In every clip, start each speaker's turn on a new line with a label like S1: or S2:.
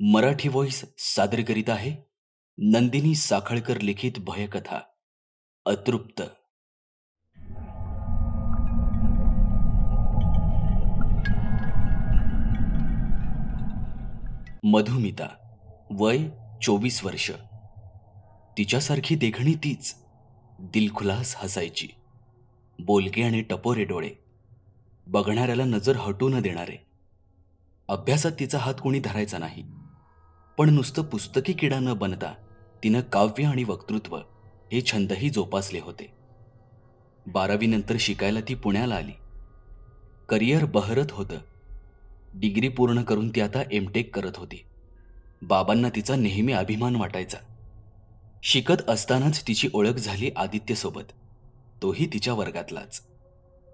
S1: Marathi voice सादर करीत आहे नंदिनी साखळकर लिखित भयकथा. अतृप्त. मधुमिता वय चोवीस वर्ष. तिच्यासारखी देखणी तीच. दिलखुलास हसायची. बोलके आणि टपोरे डोळे. बघणाऱ्याला नजर हटू न देणारे. अभ्यासात तिचा हात कोणी धरायचा नाही. पण नुसतं पुस्तकी किडा न बनता तिनं काव्य आणि वक्तृत्व हे छंदही जोपासले होते. बारावीनंतर शिकायला ती पुण्याला आली. करिअर बहरत होतं. डिग्री पूर्ण करून ती आता एमटेक करत होती. बाबांना तिचा नेहमी अभिमान वाटायचा. शिकत असतानाच तिची ओळख झाली आदित्यसोबत. तोही तिच्या वर्गातलाच.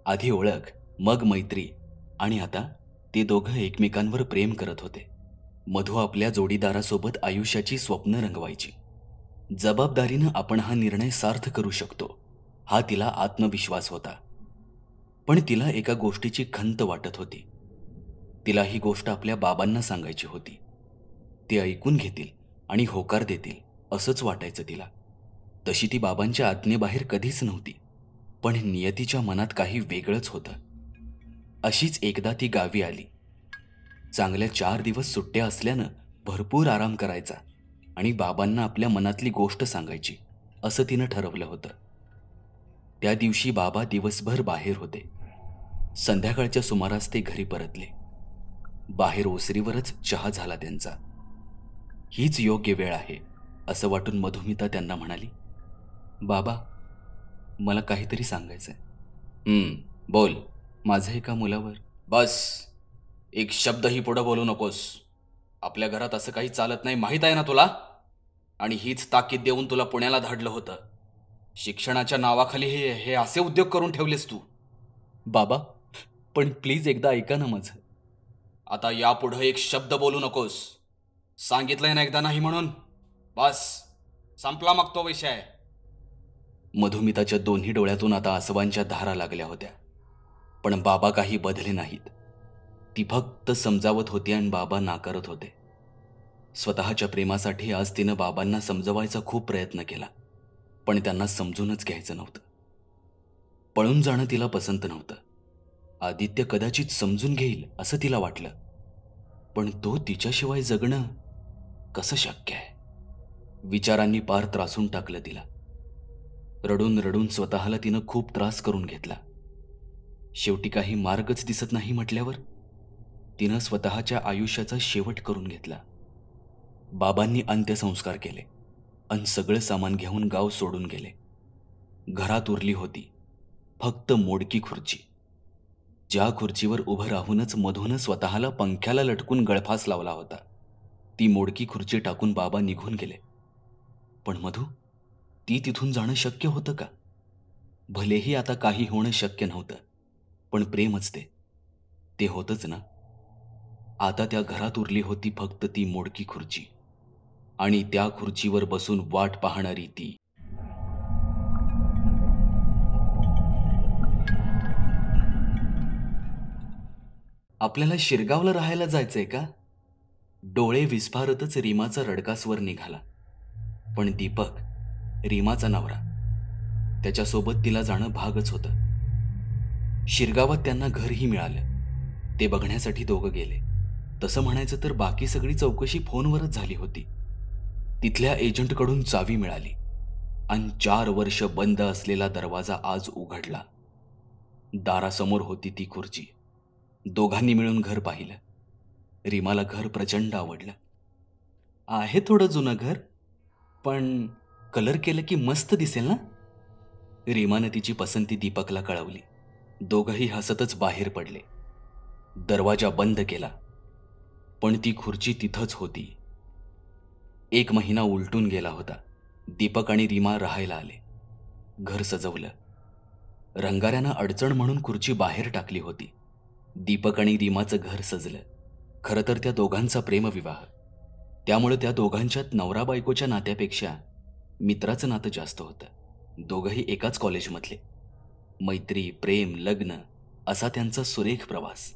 S1: आधी ओळख मग मैत्री आणि आता ते दोघं एकमेकांवर प्रेम करत होते. मधू आपल्या जोडीदारासोबत आयुष्याची स्वप्न रंगवायची. जबाबदारीनं आपण हा निर्णय सार्थ करू शकतो हा तिला आत्मविश्वास होता. पण तिला एका गोष्टीची खंत वाटत होती. तिला ही गोष्ट आपल्या बाबांना सांगायची होती. ते ऐकून घेतील आणि होकार देतील असंच वाटायचं तिला. तशी ती बाबांच्या आज्ञेबाहेर कधीच नव्हती पण नियतीच्या मनात काही वेगळंच होतं. अशीच एकदा ती गावी आली. चांगल्या चार दिवस सुट्ट्या असल्यानं भरपूर आराम करायचा आणि बाबांना आपल्या मनातली गोष्ट सांगायची असं तिनं ठरवलं होतं. त्या दिवशी बाबा दिवसभर बाहेर होते. संध्याकाळच्या सुमारास ते घरी परतले. बाहेर ओसरीवरच चहा झाला त्यांचा. हीच योग्य वेळ आहे असं वाटून मधुमिता त्यांना म्हणाली. बाबा मला काहीतरी सांगायचं आहे बोल. माझं एका मुलावर. बस. एक शब्दही पुढं बोलू नकोस. आपल्या घरात असं काही चालत नाही माहीत आहे ना तुला? आणि हीच ताकीद देऊन तुला पुण्याला धाडलं होतं. शिक्षणाच्या नावाखाली हे हे असे उद्योग करून ठेवलेस तू. बाबा पण प्लीज एकदा ऐका ना माझं. आता यापुढं एक शब्द बोलू नकोस. सांगितलंय ना एकदा नाही म्हणून. बस संपला मग तो विषय. मधुमिताच्या दोन्ही डोळ्यातून आता आसवांच्या धारा लागल्या होत्या. पण बाबा काही बदले नाहीत. ती फक्त समजावत होती आणि बाबा नाकारत होते. स्वतःच्या प्रेमासाठी आज तिनं बाबांना समजवायचा खूप प्रयत्न केला पण त्यांना समजूनच घ्यायचं नव्हतं. पळून जाणं तिला पसंत नव्हतं. आदित्य कदाचित समजून घेईल असं तिला वाटलं. पण तो तिच्याशिवाय जगणं कसं शक्य आहे? विचारांनी पार त्रासून टाकलं तिला. रडून रडून स्वतःला तिनं खूप त्रास करून घेतला. शेवटी काही मार्गच दिसत नाही म्हटल्यावर तिनं स्वतःच्या आयुष्याचा शेवट करून घेतला. बाबांनी अंत्यसंस्कार केले अन सगळं सामान घेऊन गाव सोडून गेले. घरात उरली होती फक्त मोडकी खुर्ची. ज्या खुर्चीवर उभं राहूनच मधून स्वतःला पंख्याला लटकून गळफास लावला होता ती मोडकी खुर्ची टाकून बाबा निघून गेले. पण मधू ती तिथून जाणं शक्य होतं का? भलेही आता काही होणं शक्य नव्हतं पण प्रेमच ते. होतंच होतच ना. आता त्या घरात उरली होती फक्त ती मोडकी खुर्ची. आणि त्या खुर्चीवर बसून वाट पाहणारी ती. आपल्याला शिरगावला राहायला जायचंय का? डोळे विस्फारतच रीमाचा रडकासवर निघाला. पण दीपक रीमाचा नवरा त्याच्यासोबत तिला जाणं भागच होतं. शिरगावात त्यांना घरही मिळालं. ते बघण्यासाठी दोघं गेले. तसं म्हणायचं तर बाकी सगळी चौकशी फोनवरच झाली होती. तिथल्या एजंटकडून चावी मिळाली आणि चार वर्ष बंद असलेला दरवाजा आज उघडला. दारासमोर होती ती खुर्ची. दोघांनी मिळून घर पाहिलं. रीमाला घर प्रचंड आवडलं. आहे थोडं जुनं घर पण कलर केलं की मस्त दिसेल ना? रीमानं तिची पसंती दीपकला कळवली. दोघंही हसतच बाहेर पडले. दरवाजा बंद केला. पण ती खुर्ची तिथंच होती. एक महिना उलटून गेला होता. दीपक आणि रीमा राहायला आले. घर सजवलं. रंगाऱ्यानं अडचण म्हणून खुर्ची बाहेर टाकली होती. दीपक आणि रीमाचं घर सजलं. खरं तर त्या दोघांचा प्रेमविवाह. त्यामुळे त्या दोघांच्यात नवरा बायकोच्या नात्यापेक्षा मित्राचं नातं जास्त होतं. दोघंही एकाच कॉलेजमधले. मैत्री प्रेम लग्न असा त्यांचा सुरेख प्रवास.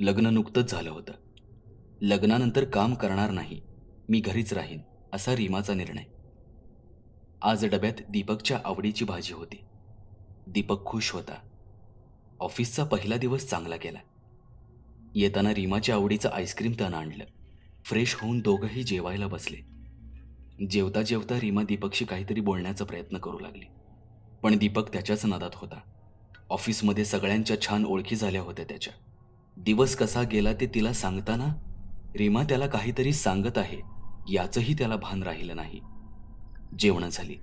S1: लग्न नुकतंच झालं होतं. लग्नानंतर काम करणार नाही. मी घरीच राहीन असा रीमाचा निर्णय. आज डब्यात दीपकच्या आवडीची भाजी होती. दीपक खुश होता. ऑफिसचा पहिला दिवस चांगला गेला. येताना रीमाच्या आवडीचं आईस्क्रीम त्यानं आणलं. फ्रेश होऊन दोघंही जेवायला बसले. जेवता जेवता रीमा दीपकशी काहीतरी बोलण्याचा प्रयत्न करू लागली. पण दीपक त्याच्याच नादात होता. ऑफिसमध्ये सगळ्यांच्या छान ओळखी झाल्या होत्या त्याच्या. दिवस कसा गेला ते तिला सांगताना रीमा त्याला काहीतरी सांगत आहे याचंही त्याला भान राहिलं नाही. जेवणं झाली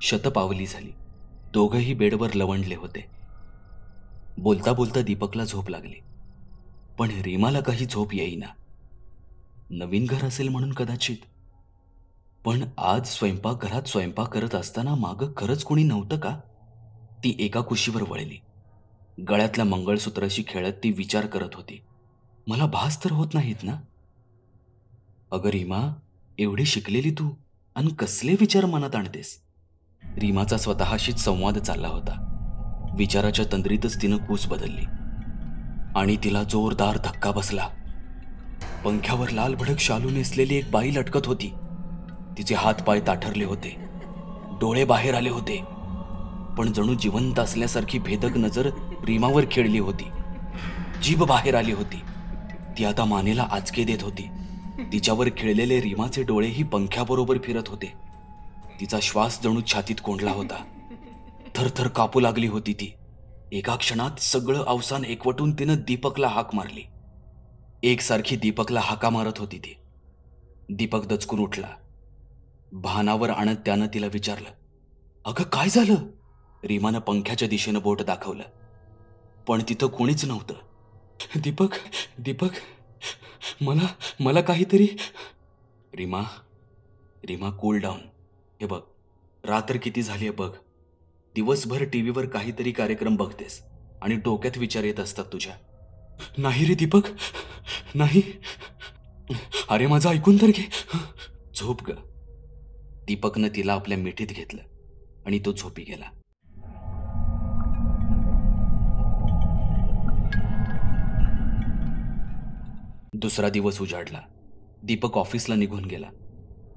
S1: शतपावली झाली दोघंही बेडवर लवंडले होते. बोलता बोलता दीपकला झोप लागली. पण रीमाला काही झोप येईना. नवीन घर असेल म्हणून कदाचित. पण आज स्वयंपाकघरात स्वयंपाक करत असताना मागं खरंच कोणी नव्हतं का? ती एका कुशीवर वळली. गळ्यातल्या मंगळसूत्राशी खेळत ती विचार करत होती. मला भास तर होत नाहीत ना? अगं रीमा एवढी शिकलेली तू आणि कसले विचार मनात आणतेस? रीमाचा स्वतःशीच संवाद चालला होता. विचाराच्या तंद्रीतच तिनं कूस बदलली. आणि तिला जोरदार धक्का बसला. पंख्यावर लाल भडक शालू नेसलेली एक बाई लटकत होती. तिचे हात पाय ताठरले होते. डोळे बाहेर आले होते. पण जणू जिवंत असल्यासारखी भेदक नजर रीमावर खेळली होती. जीभ बाहेर आली होती. ती आता मानेला आचके देत होती. तिच्यावर खिळलेले रीमाचे डोळेही पंख्याबरोबर फिरत होते. तिचा श्वास जणू छातीत कोंडला होता. थरथर कापू लागली होती ती. एका क्षणात सगळं अवसान एकवटून तिनं दीपकला हाक मारली. एकसारखी दीपकला हाका मारत होती ती. दीपक दचकून उठला. भानावर आणत त्यानं तिला विचारलं अगं काय झालं? रीमानं पंख्याच्या दिशेनं बोट दाखवलं. पण तिथं कोणीच नव्हतं. दीपक दीपक मला मला काहीतरी. रीमा रीमा कूल डाऊन हे बघ रात्र किती झाली आहे बघ. दिवसभर टी व्हीवर काहीतरी कार्यक्रम बघतेस आणि डोक्यात विचार येत असतात तुझ्या. नाही रे दीपक नाही. अरे माझं ऐकून तर घे. झोप ग. दीपकनं तिला आपल्या मिठीत घेतलं आणि तो झोपी गेला. दुसरा दिवस उजाडला. दीपक ऑफिसला निघून गेला.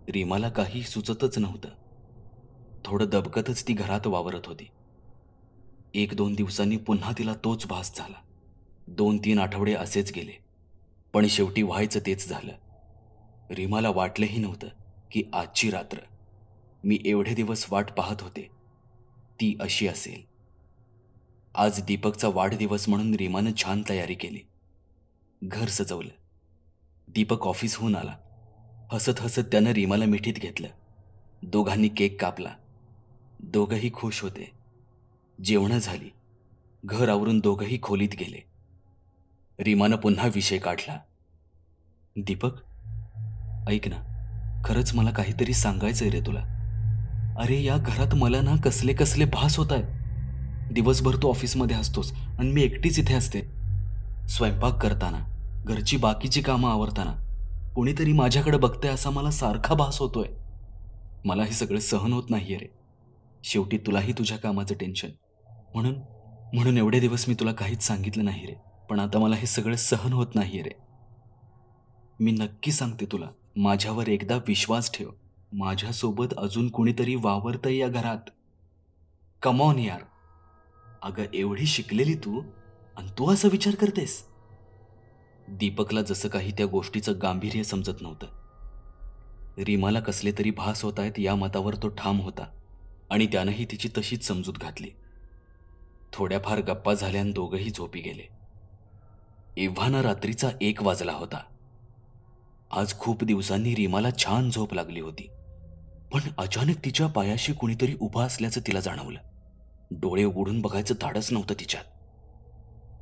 S1: रीमाला काही सुचतच नव्हतं. थोडं दबकतच ती घरात वावरत होती. एक दोन दिवसांनी पुन्हा तिला तोच भास झाला. दोन तीन आठवडे असेच गेले. पण शेवटी व्हायचं तेच झालं. रीमाला वाटलंही नव्हतं की आजची रात्र. मी एवढे दिवस वाट पाहत होते. ती अशी असेल. आज दीपकचा वाढदिवस म्हणून रीमानं छान तयारी केली. घर सजवलं. दीपक ऑफिसहून आला. हसत हसत त्यानं रीमाला मिठीत घेतलं. दोघांनी केक कापला. दोघंही खुश होते. जेवणं झाली. घर आवरून दोघंही खोलीत गेले. रीमानं पुन्हा विषय काढला. दीपक ऐक ना खरंच मला काहीतरी सांगायचंय रे तुला. अरे या घरात मला ना कसले कसले भास होत आहे दिवसभर तू ऑफिसमध्ये असतोस आणि मी एकटीच इथे असते. स्वयंपाक करताना. घरची बाकीची कामं आवरताना कोणीतरी माझ्याकडे बघतंय असा मला सारखा भास होतोय. मला हे सगळं सहन होत नाहीये रे. शेवटी तुलाही तुझ्या कामाचं टेन्शन. म्हणून म्हणून एवढे दिवस मी तुला काहीच सांगितलं नाही रे पण आता मला हे सगळं सहन होत नाहीये रे. मी नक्की सांगते तुला माझ्यावर एकदा विश्वास ठेव. माझ्यासोबत अजून कोणीतरी वावरतंय या घरात. कमॉन यार. अगं एवढी शिकलेली तू आणि तू असा विचार करतेस? दीपकला जसं काही त्या गोष्टीचं गांभीर्य समजत नव्हतं. रीमाला कसले तरी भास होत आहेत या मतावर तो ठाम होता आणि त्यानंही तिची तशीच समजूत घातली. थोड्याफार गप्पा झाल्यान दोघंही झोपी गेले. एव्हाना रात्रीचा एक वाजला होता. आज खूप दिवसांनी रीमाला छान झोप लागली होती पण अचानक तिच्या पायाशी कुणीतरी उभा असल्याचं तिला जाणवलं. डोळे उघडून बघायचं धाडस नव्हतं तिच्यात.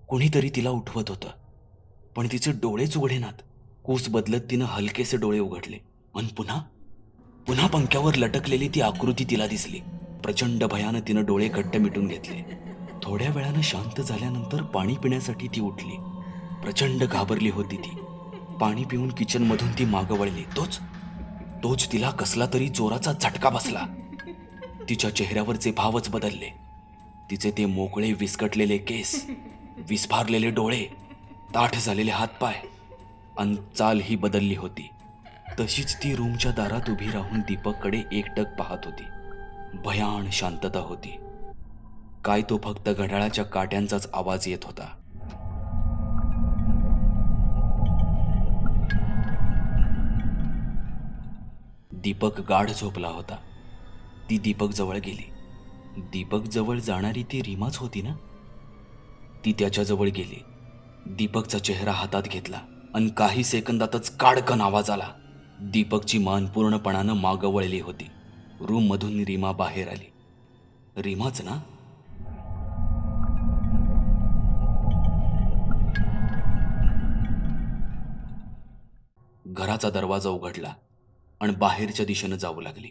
S1: कुणीतरी तिला उठवत होतं. पण तिचे डोळेच उघडेनात कूस बदलत तिनं हलकेसे डोळे उघडले. आणि पुन्हा? पुन्हा पंख्यावर लटकलेली ती आकृती तिला दिसली. प्रचंड भयानं तिनं डोळे घट्ट मिटून घेतले. थोड्या वेळानं शांत झाल्यानंतर पाणी पिण्यासाठी ती उठली. प्रचंड घाबरली होती ती. पाणी पिऊन किचनमधून ती मागं वळली. तोच? तोच तिला कसला तरी जोराचा झटका बसला. तिच्या चेहऱ्यावरचे भावच बदलले. तिचे ते मोकळे विस्कटलेले केस विस्फारलेले डोळे ताठ झालेले हातपाय अन चाल ही बदलली होती. तशीच ती रूमच्या दारात उभी राहून दीपककडे एकटक पाहत होती. भयान शांतता होती. काय तो फक्त घड्याळाच्या काट्यांचाच आवाज येत होता. दीपक गाढ झोपला होता. ती दीपक जवळ गेली. दीपक जवळ जाणारी ती रीमाच होती ना? ती त्याच्याजवळ गेली. दीपकचा चेहरा हातात घेतला आणि काही सेकंदातच काडकन आवाज आला. दीपकची मान पूर्णपणानं मागं वळली होती. रूममधून रीमा बाहेर आली. रीमाच ना? घराचा दरवाजा उघडला आणि बाहेरच्या दिशेनं जाऊ लागली.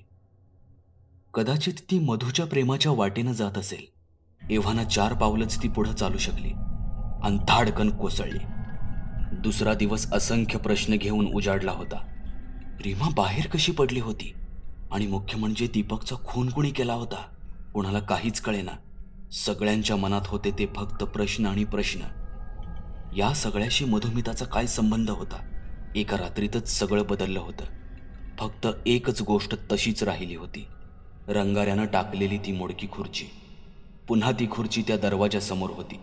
S1: कदाचित ती मधूच्या प्रेमाच्या वाटेनं जात असेल. एव्हाना चार पावलंच ती पुढं चालू शकली. आणि कोसळली. दुसरा दिवस असंख्य प्रश्न घेऊन उजाडला होता. रीमा बाहेर कशी पडली होती? आणि मुख्य म्हणजे दीपकचा खून कुणी केला होता? कोणाला काहीच कळेना. सगळ्यांच्या मनात होते ते फक्त प्रश्न आणि प्रश्न. या सगळ्याशी मधुमिताचा काय संबंध होता? एका रात्रीतच सगळं बदललं होतं. फक्त एकच गोष्ट तशीच राहिली होती. रंगाऱ्यानं टाकलेली ती मोडकी खुर्ची. पुन्हा ती खुर्ची त्या दरवाजासमोर होती.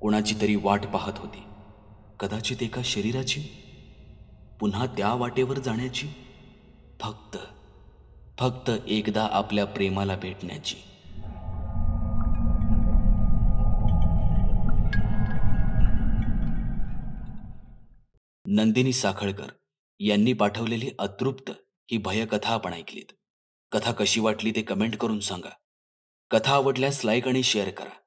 S1: कोणाची तरी वाट पाहत होती. कदाचित एका शरीराची? पुन्हा त्या वाटेवर जाण्याची? फक्त फक्त एकदा आपल्या प्रेमाला भेटण्याची. नंदिनी साखळकर यांनी पाठवलेली अतृप्त ही भयकथा आपण ऐकलीत. कथा कशी वाटली ते कमेंट करून सांगा. कथा आवडल्यास लाईक आणि शेअर करा.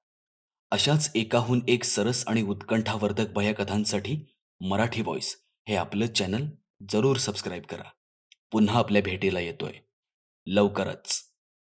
S1: अशाच एकाहून एक सरस आणि उत्कंठावर्धक भयकथांसाठी मराठी व्हॉइस हे आपलं चॅनल जरूर सबस्क्राईब करा. पुन्हा आपल्या भेटीला येतोय. लवकरच.